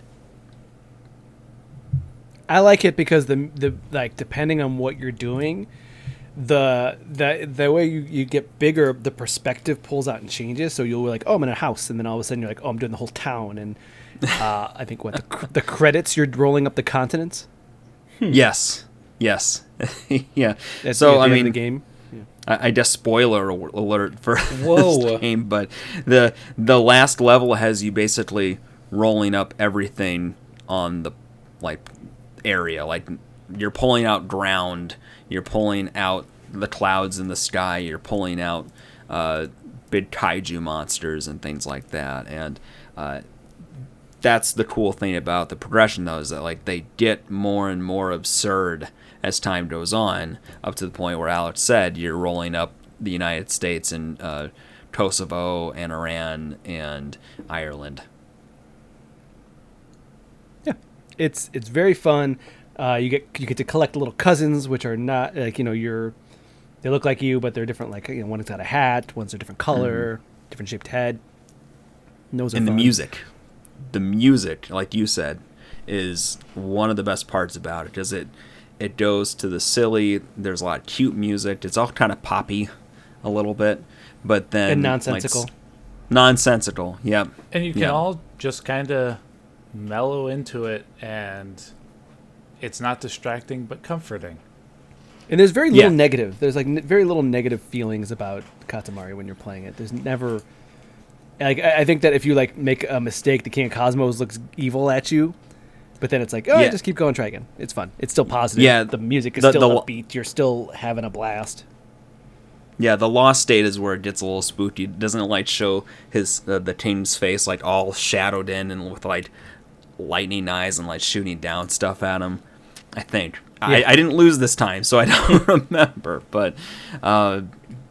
I like it because the the like depending on what you're doing, the the the way you, you get bigger, the perspective pulls out and changes. So you'll be like, oh, I'm in a house, and then all of a sudden you're like, oh, I'm doing the whole town, and *laughs* uh, I think what the, cr- the credits you're rolling up the continents. Yes, yes, *laughs* yeah. At so I mean, the game. I, I guess spoiler alert for *laughs* Whoa. this game, but the the last level has you basically rolling up everything on the like area. Like you're pulling out ground, you're pulling out the clouds in the sky, you're pulling out uh, big kaiju monsters and things like that, and uh, that's the cool thing about the progression though is that like they get more and more absurd as time goes on up to the point where alex said you're rolling up the united states and uh, kosovo and iran and ireland Yeah, it's it's very fun. Uh, you get you get to collect little cousins, which are not like you know you're. They look like you, but they're different. Like you know, one's got a hat, one's a different color, different shaped head. And those are and the fun. music the music like you said is one of the best parts about it because it it goes to the silly there's a lot of cute music it's all kind of poppy a little bit but then and nonsensical. s- nonsensical yep And you can Yeah. all just kind of mellow into it, and it's not distracting but comforting. And there's very little Yeah. negative. There's like n- very little negative feelings about Katamari when you're playing it. There's never like I I think that if you like make a mistake, the King of Cosmos looks evil at you. But then it's like, oh, Yeah. just keep going, try again. It's fun. It's still positive. Yeah, the music is the- still the- upbeat. You're still having a blast. Yeah, the lost state is where it gets a little spooky. Doesn't like show his uh, the Tane's face like all shadowed in and with like lightning eyes and like shooting down stuff at him. I think I, Yeah. I didn't lose this time, so I *laughs* don't *laughs* remember. But uh,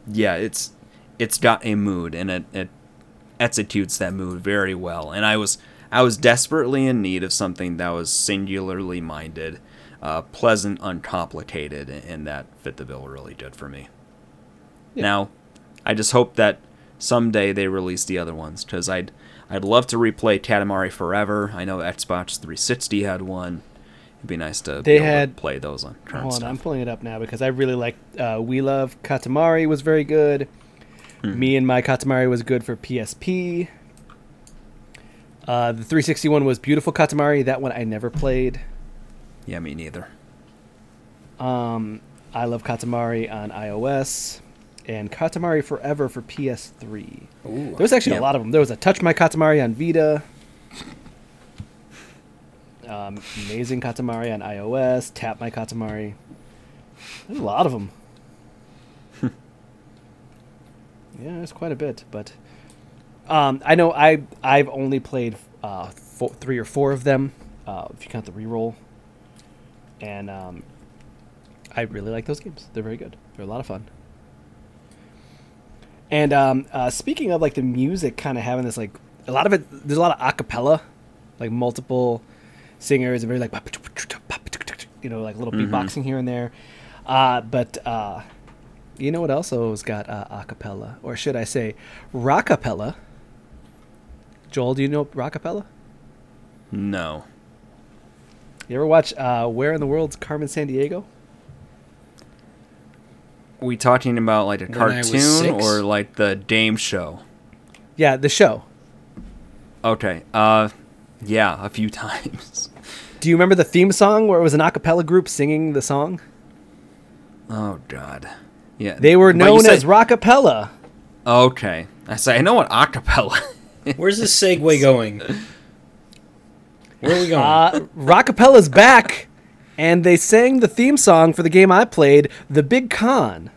yeah, it's it's got a mood and it, it executes that mood very well. And I was I was desperately in need of something that was singularly minded, uh, pleasant, uncomplicated, and that fit the bill really good for me. Now, I just hope that someday they release the other ones because I'd I'd love to replay Katamari Forever. I know Xbox 360 had one. It'd be nice to They able to had- play those on current Hold on, stuff. I'm pulling it up now because I really like uh, We Love Katamari was very good. Hmm. Me and My Katamari was good for PSP. Uh, the 361 was Beautiful Katamari. That one I never played. Yeah, me neither. Um, I Love Katamari on iOS. And Katamari Forever for PS3. Ooh. There was actually Yeah. a lot of them. There was a Touch My Katamari on Vita. Um, Amazing Katamari on iOS. Tap My Katamari. There's a lot of them. *laughs* yeah, there's quite a bit, but um, I know I I've only played uh, four, three or four of them, uh, if you count the reroll, and um, I really like those games. They're very good. They're a lot of fun. And um, uh, speaking of like the music, kind of having this like a lot of it. There's a lot of acapella, like multiple singers and very like you know like little Mhm. beatboxing here and there. Uh, but uh, you know what else has got uh, acapella, or should I say, rockapella? Joel, do you know rockapella? No. You ever watch uh, Where in the World's Carmen Sandiego? We talking about like a When cartoon or like the Dame show? Yeah, the show. Okay. Uh, yeah, a few *laughs* times. Do you remember the theme song where it was an acapella group singing the song? Oh God. Yeah. They were but you known said- as rockapella. Okay. I say I know what acapella. *laughs* Where's this segue going? Where are we going? Uh, Rockapella's back, and they sang the theme song for the game I played, The Big Con.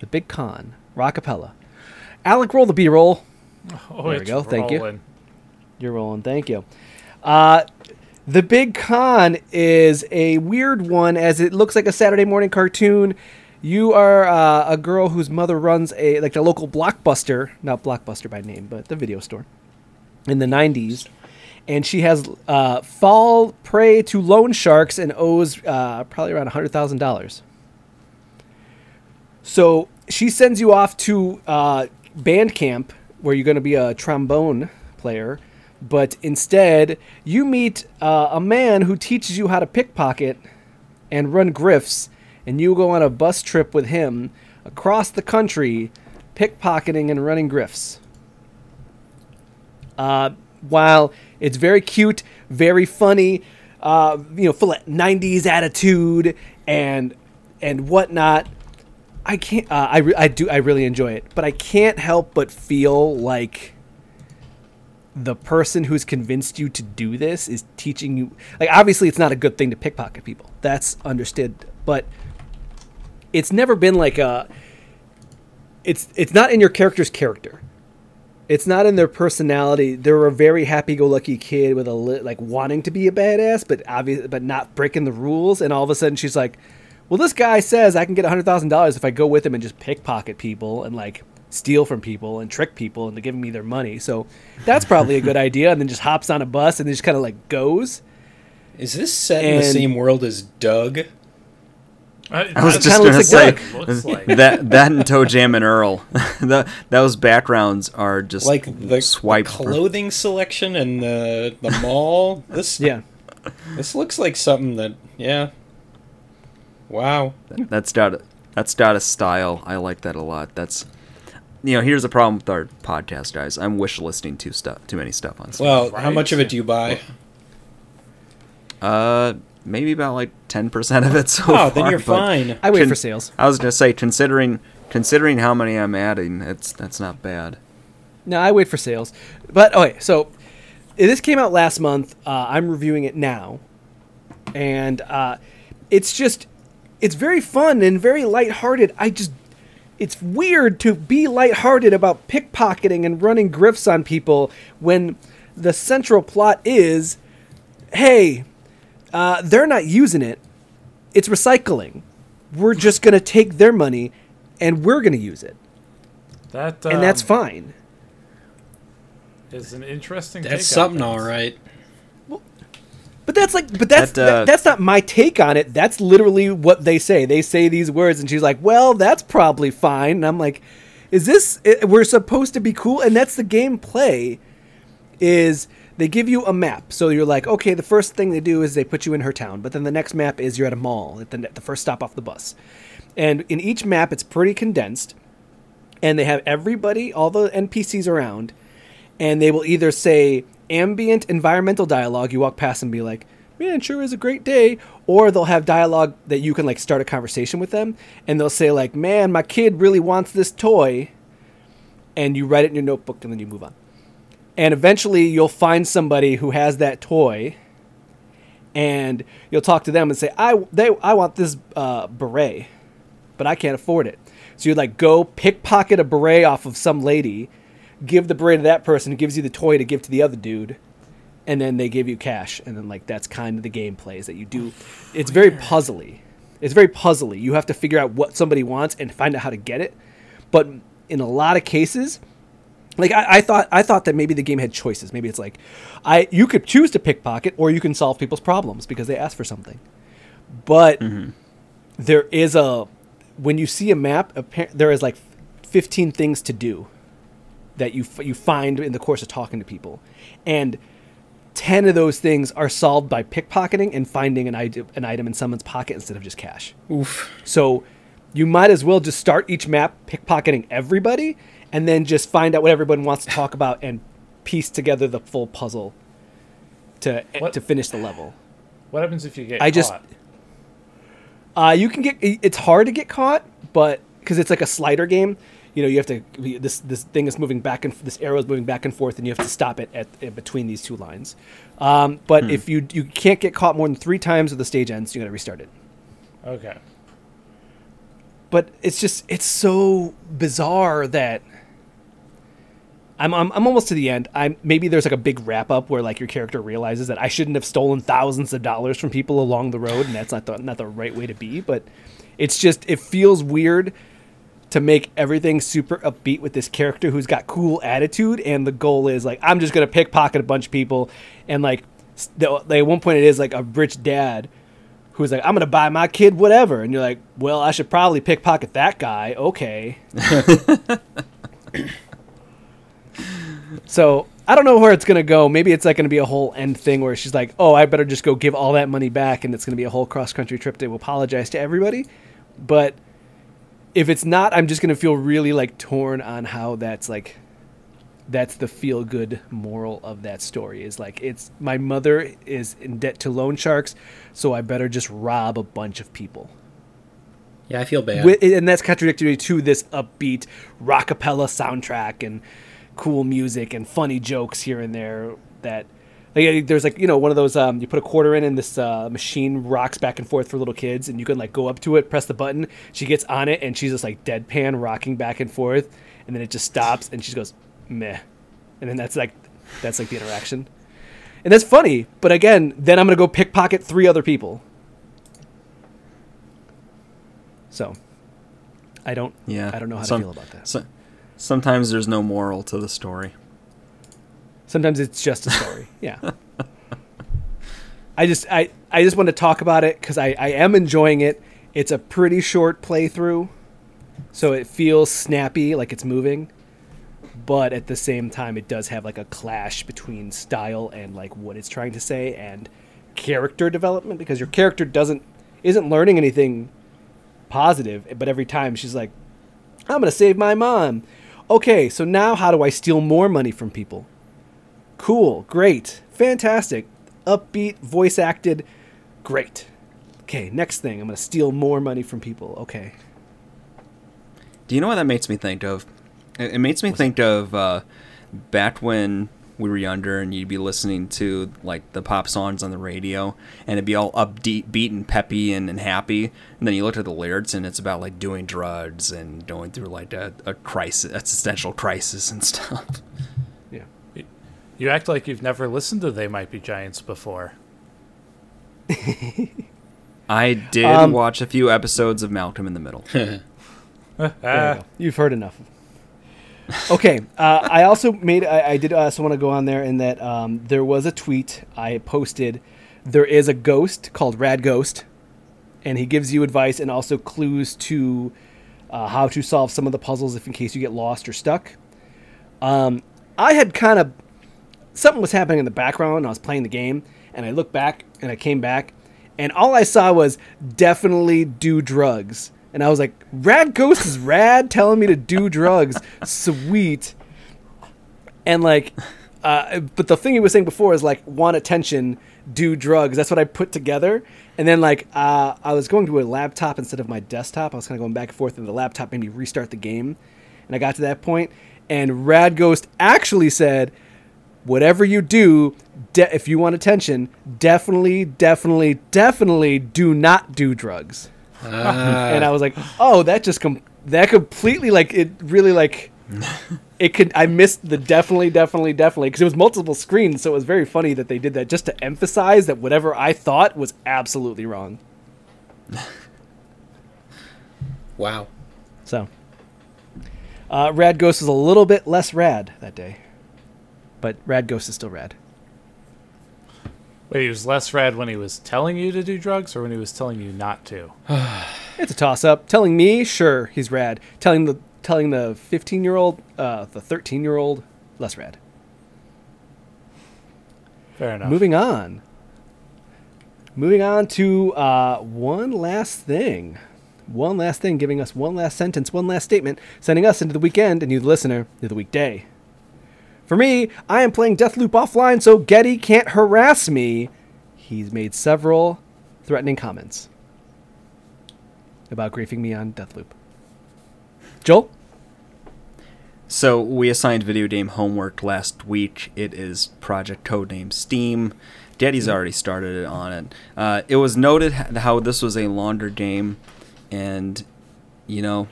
The Big Con. Rockapella. Alec, roll the B-roll. Oh, There we it's go, thank you. You're rolling. Thank you. Uh, the Big Con is a weird one, as it looks like a Saturday morning cartoon. You are uh, a girl whose mother runs a like the local blockbuster, not blockbuster by name, but the video store in the '90s, and she has uh, fall prey to loan sharks and owes uh, probably around hundred thousand dollars. So she sends you off to uh, band camp where you're going to be a trombone player, but instead you meet uh, a man who teaches you how to pickpocket and run grifts, and you go on a bus trip with him across the country, pickpocketing and running grifts. Uh, while it's very cute, very funny, uh, you know, full of '90s attitude and and whatnot. I can't. Uh, I re- I do. I really enjoy it, but I can't help but feel like the person who's convinced you to do this is teaching you. Like, obviously, it's not a good thing to pickpocket people. That's understood, but it's never been like a. It's it's not in your character's character. It's not in their personality. They're a very happy-go-lucky kid with a li- like wanting to be a badass, but obvious, but not breaking the rules. And all of a sudden, she's like, "Well, this guy says I can get hundred thousand dollars if I go with him and just pickpocket people and like steal from people and trick people into giving me their money." So that's probably a good *laughs* idea. And then just hops on a bus and then just kind of like goes. Is this set in the same world as Doug? I, I was just gonna looks say like what it looks *laughs* like. that that and ToeJam and Earl. *laughs* that those backgrounds are just Like the swipe clothing selection and the the mall. This *laughs* Yeah. this looks like something that yeah. Wow. That's got a, that's got a style. I like that a lot. That's you know, here's the problem with our podcast, guys. I'm wish listing too stuff, too many stuff on. Steam. Well, how much of it do you buy? Uh, maybe about like ten percent of it so Oh, far. then you're but fine. I wait Con- for sales. I was gonna say, considering considering how many I'm adding, it's that's not bad. No, I wait for sales. But okay, so this came out last month. Uh, I'm reviewing it now, and uh, it's just it's very fun and very lighthearted. I just it's weird to be lighthearted about pickpocketing and running grifts on people when the central plot is, hey, uh, they're not using it. It's recycling. We're just gonna take their money, and we're gonna use it, That and that's um, fine. Is an interesting. That's take something, on all But that's like, but that's That, uh, that- that's not my take on it. That's literally what they say. They say these words, and she's like, "Well, that's probably fine." And I'm like, "Is this? i we're supposed to be cool?" And that's the gameplay. Is they give you a map, so you're like, okay, the first thing they do is they put you in her town, but then the next map is you're at a mall at the, the first stop off the bus, and in each map it's pretty condensed, and they have everybody, all the NPCs around, and they will either say ambient environmental dialogue you walk past and be like man sure is a great day or they'll have dialogue that you can like start a conversation with them and they'll say like man my kid really wants this toy and you write it in your notebook and then you move on and eventually you'll find somebody who has that toy and you'll talk to them and say i they i want this uh, beret but i can't afford it. So you like go pickpocket a beret off of some lady give the beret to that person who gives you the toy to give to the other dude and then they give you cash. And then like that's kind of the gameplay is that you do. It's very puzzly. It's very puzzly. You have to figure out what somebody wants and find out how to get it. But in a lot of cases like I, I thought i thought that maybe the game had choices maybe it's like i you could choose to pickpocket or you can solve people's problems because they ask for something but mm-hmm. there is a when you see a map there is like 15 things to do that you you find in the course of talking to people, and ten of those things are solved by pickpocketing and finding an item an item in someone's pocket instead of just cash. Oof. So you might as well just start each map pickpocketing everybody, and then just find out what everyone wants to talk about and piece together the full puzzle to What- to finish the level. What happens if you get I just- Uh, you can get it's hard to get caught, but because it's like a slider game, you know, you have to this this thing is moving back and this arrow is moving back and forth, and you have to stop it at, at between these two lines. Um, but if you you can't get caught more than three times or the stage ends, you got to restart it. Okay. But it's just it's so bizarre that I'm, I'm I'm almost to the end. I'm maybe there's like a big wrap up where like your character realizes that I shouldn't have stolen thousands of dollars from people along the road, and that's not the not the right way to be. But it's just it feels weird to make everything super upbeat with this character who's got cool attitude, and the goal is like I'm just gonna pickpocket a bunch of people, and like the, at one point it is like a rich dad who's like I'm gonna buy my kid whatever, and you're like, well, I should probably pickpocket that guy. Okay. *laughs* *coughs* *laughs* So I don't know where it's gonna go. Maybe it's like gonna be a whole end thing where she's like, "Oh, I better just go give all that money back," and it's gonna be a whole cross country trip to apologize to everybody. But if it's not, I'm just gonna feel really like torn on how that's like. That's the feel good moral of that story. Is like it's my mother is in debt to loan sharks, so I better just rob a bunch of people. Yeah, I feel bad. Wi- and that's contradictory to this upbeat rockapella soundtrack and cool music and funny jokes here and there that like, there's like you know one of those um, you put a quarter in and this uh, machine rocks back and forth for little kids and you can like go up to it press the button she gets on it and she's just like deadpan rocking back and forth and then it just stops and she goes meh. And then that's like that's like the interaction. And that's funny but again then i'm gonna go pickpocket three other people. So i don't Yeah, i don't know how some- to feel about that. So, sometimes there's no moral to the story. Sometimes it's just a story. *laughs* yeah. I just I I just want to talk about it because I I am enjoying it. It's a pretty short playthrough, so it feels snappy, like it's moving. But at the same time, it does have like a clash between style and like what it's trying to say and character development because your character doesn't isn't learning anything positive. But every time she's like, "I'm gonna save my mom." Okay, so now how do I steal more money from people? Cool, great, fantastic, upbeat, voice acted, Great. Okay, next thing. I'm going to steal more money from people. Okay. Do you know what that makes me think of? It, it makes me think of uh, back when we were younger and you'd be listening to like the pop songs on the radio and it'd be all upbeat beat and peppy and, and happy and then you look at the lyrics and it's about like doing drugs and going through like a, a crisis existential crisis and *laughs* stuff Yeah. You act like you've never listened to They Might Be Giants before. *laughs* i did Um, watch a few episodes of malcolm in the middle *laughs* you. You've heard enough. Okay. Uh, I also made. I, I did also want to go on there in that um, there was a tweet I posted. There is a ghost called Rad Ghost, and he gives you advice and also clues to uh, how to solve some of the puzzles if in case you get lost or stuck. Um, I had kind of something was happening in the background. I was playing the game, and I looked back and I came back, and all I saw was definitely do drugs. And I was like, Rad Ghost is rad, telling me to do drugs. Sweet. And like, uh, but the thing he was saying before is like, want attention, do drugs. That's what I put together. And then like, uh, I was going to a laptop instead of my desktop. I was kind of going back and forth, and the laptop made me restart the game. And I got to that point, and Rad Ghost actually said, whatever you do, de- if you want attention, definitely, definitely, definitely do not do drugs. Ah, and I was like, oh, that just com- that completely like it really like *laughs* it could. I missed the definitely, definitely, definitely because it was multiple screens, so it was very funny that they did that just to emphasize that whatever I thought was absolutely wrong. *laughs* wow. So, uh, Rad Ghost was a little bit less rad that day, but Rad Ghost is still rad. Wait, he was less rad when he was telling you to do drugs or when he was telling you not to? *sighs* It's a toss up. Telling me, sure, he's rad. Telling the telling the 15 year old, uh, the 13 year old, less rad. Fair enough. Moving on. Moving on to uh, one last thing. One last thing, giving us one last sentence, one last statement, sending us into the weekend and you, the listener, into the weekday. For me, I am playing Deathloop offline, so Getty can't harass me. He's made several threatening comments about griefing me on Deathloop. Joel? So we assigned video game homework last week. It is Project Codename Steam. Daddy's already started it on it. Uh, it was noted how this was a longer game, and you know,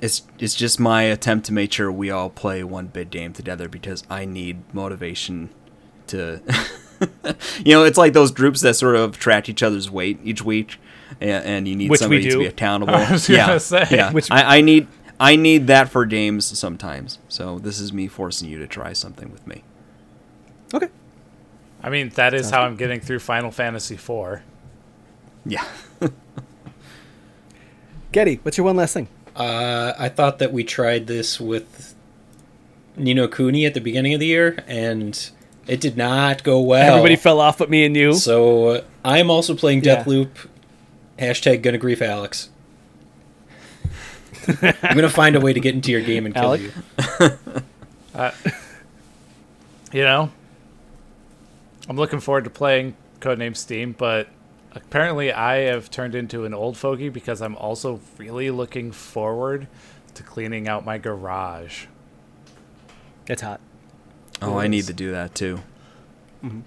it's it's just my attempt to make sure we all play one big game together because I need motivation to. *laughs* you know, it's like those groups that sort of track each other's weight each week, and, and you need Which somebody to be accountable. *laughs* I was gonna yeah, say. yeah. Which- I, I need I need that for games sometimes. So this is me forcing you to try something with me. Okay. I mean, that is Sounds how good. I'm getting through Final Fantasy IV. Yeah. *laughs* Getty, what's your one last thing? Uh, I thought that we tried this with Ni no Kuni at the beginning of the year, and it did not go well. Everybody fell off but me and you. So uh, I'm also playing Yeah. Deathloop. Hashtag gonna grief Alex. I'm gonna find a way to get into your game and kill Alec? you. *laughs* Uh, you know, I'm looking forward to playing Codename Steam, but apparently I have turned into an old fogey because I'm also really looking forward to cleaning out my garage. It's hot. Oh, It I need to do that too. Mhm.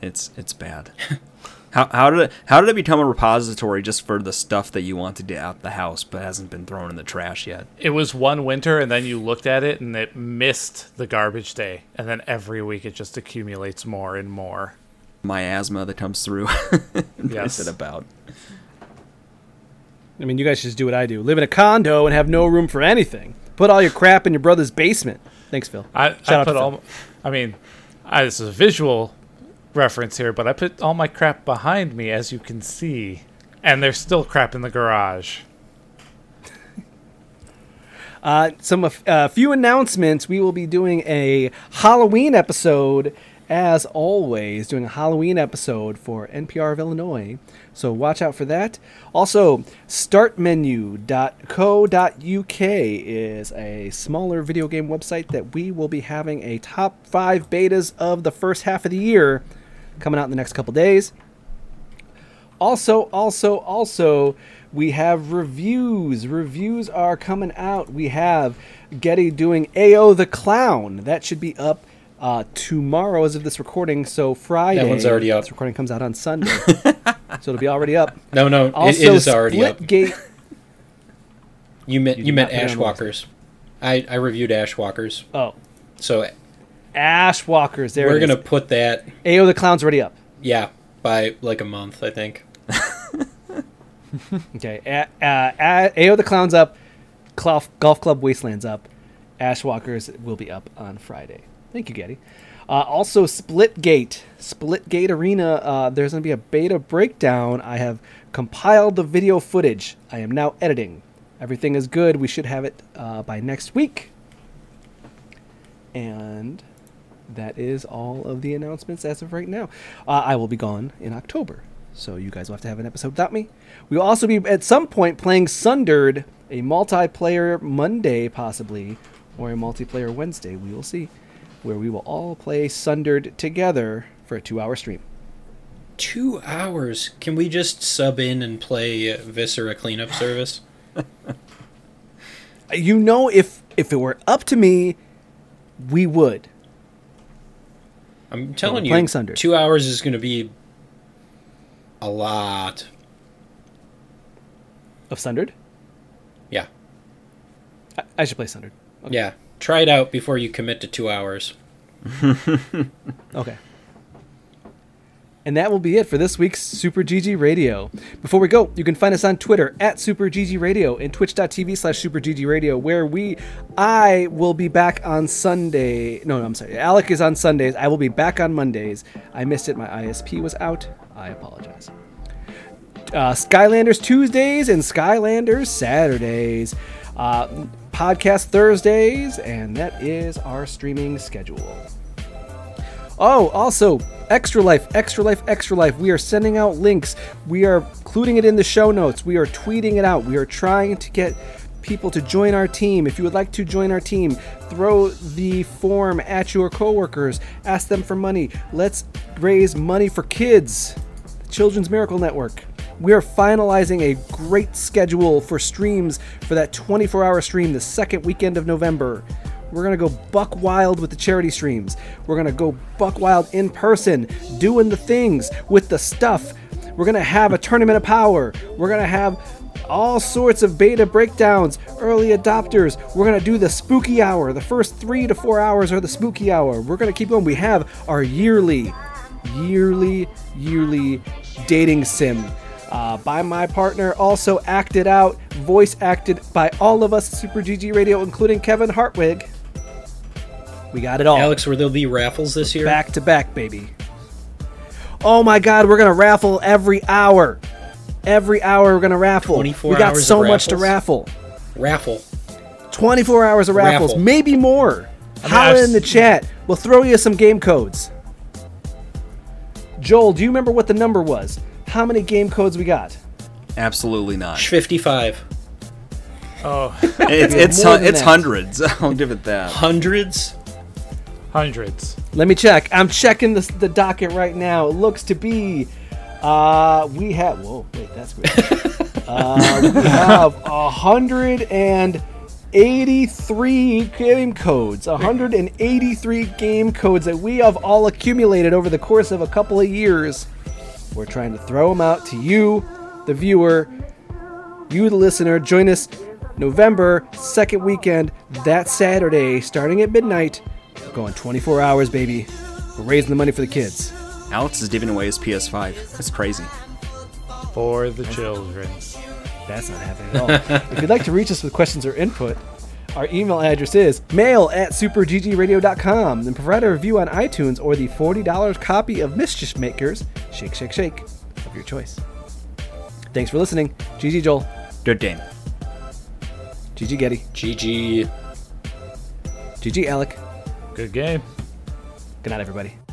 It's it's bad. *laughs* how how did it how did it become a repository just for the stuff that you want to get out the house but hasn't been thrown in the trash yet? It was one winter, and then you looked at it, and it missed the garbage day, and then every week it just accumulates more and more. My asthma that comes through. *laughs* Yes. It about? I mean, you guys should just do what I do. Live in a condo and have no room for anything. Put all your crap in your brother's basement. Thanks, Phil. I, Shout I out put to all. Phil. I mean, I, this is a visual reference here, but I put all my crap behind me, as you can see, and there's still crap in the garage. Uh, some a uh, few announcements. We will be doing a Halloween episode, as always, doing a Halloween episode for NPR of Illinois. So watch out for that. Also, startmenu.co.uk is a smaller video game website that we will be having a top five betas of the first half of the year coming out in the next couple days. Also, also, also, we have reviews. Reviews are coming out. We have Getty doing AO the Clown. That should be up uh, tomorrow as of this recording. So Friday. That one's already up. This recording comes out on Sunday. *laughs* so it'll be already up. No, no, Also, it is already up. Splitgate. *laughs* You meant You you, meant not put it on the Ashwalkers. I I reviewed Ashwalkers, Oh, so Ashwalkers. There we're gonna put that AO the Clown's already up. yeah by like a month I think. *laughs* Okay. Uh, AO the Clown's up. Golf Club Wasteland's up. Ashwalkers will be up on Friday. Thank you, Getty. Uh, also, Splitgate. Splitgate Arena. Uh, there's going to be a beta breakdown. I have compiled the video footage. I am now editing. Everything is good. We should have it uh, by next week. And that is all of the announcements as of right now. Uh, I will be gone in October, so you guys will have to have an episode without me. We will also be at some point playing Sundered, a multiplayer Monday possibly, or a multiplayer Wednesday. We will see, where we will all play Sundered together for a two-hour stream. Two hours. Can we just sub in and play Viscera cleanup *sighs* service? Uh, you know, if if it were up to me, we would. I'm telling you, playing Sundered. two hours is going to be a lot. Of Sundered, Yeah, I, I should play Sundered. yeah. Try it out before you commit to two hours. *laughs* Okay. And that will be it for this week's Super GG Radio. Before we go, you can find us on Twitter at Super GG Radio and twitch.tv slash Super GG Radio, where we, I will be back on Sunday. No, no, I'm sorry. Alec is on Sundays. I will be back on Mondays. I missed it. My ISP was out. I apologize. Uh, Skylanders Tuesdays and Skylanders Saturdays. Uh, podcast Thursdays, and that is our streaming schedule. Oh, also, Extra Life, Extra Life, Extra Life. We are sending out links. We are including it in the show notes. We are tweeting it out. We are trying to get people to join our team. If you would like to join our team, throw the form at your coworkers. Ask them for money. Let's raise money for kids. Children's Miracle Network. We are finalizing a great schedule for streams for that 24 hour stream the second weekend of November. We're going to go buck wild with the charity streams. We're going to go buck wild in person, doing the things with the stuff. We're going to have a tournament of power. We're going to have all sorts of beta breakdowns, early adopters. We're going to do the spooky hour. The first three to four hours are the spooky hour. We're going to keep going. We have our yearly, yearly, yearly dating sim. Uh, by my partner, also acted out, voice acted by all of us at Super GG Radio, including Kevin Hartwig. We got it all. Alex, will there be raffles this year? Back to back, baby. Oh my god, we're gonna raffle every hour. Every hour we're gonna raffle. 24 we got so much to raffle. Raffle. 24 hours of raffles, Raffle. maybe more. mean, Holla in the chat. We'll throw you some game codes. Joel, do you remember what the number was? How many game codes we got? Absolutely not. 55. Oh, It's it's more hu- than it's that. hundreds. *laughs* I'll give it that. Hundreds? hundreds. Let me check. I'm checking the, the docket right now. It looks to be, uh, we have. Whoa, wait, that's great. *laughs* uh, we have a hundred and eighty-three game codes. A hundred and eighty-three game codes that we have all accumulated over the course of a couple of years. We're trying to throw them out to you, the viewer, you, the listener. Join us November second weekend, that Saturday, starting at midnight. We're going 24 hours, baby. We're raising the money for the kids. Alex is giving away his PS5. That's crazy. For the children. That's not happening at all. if you'd like to reach us with questions or input, our email address is mail at superggradio.com. Then provide a review on iTunes or the $40 copy of Mischief Makers, Shake, Shake, Shake, of your choice. Thanks for listening. GG Joel. Good game. GG Getty. GG. GG Alec. Good game. Good night, everybody.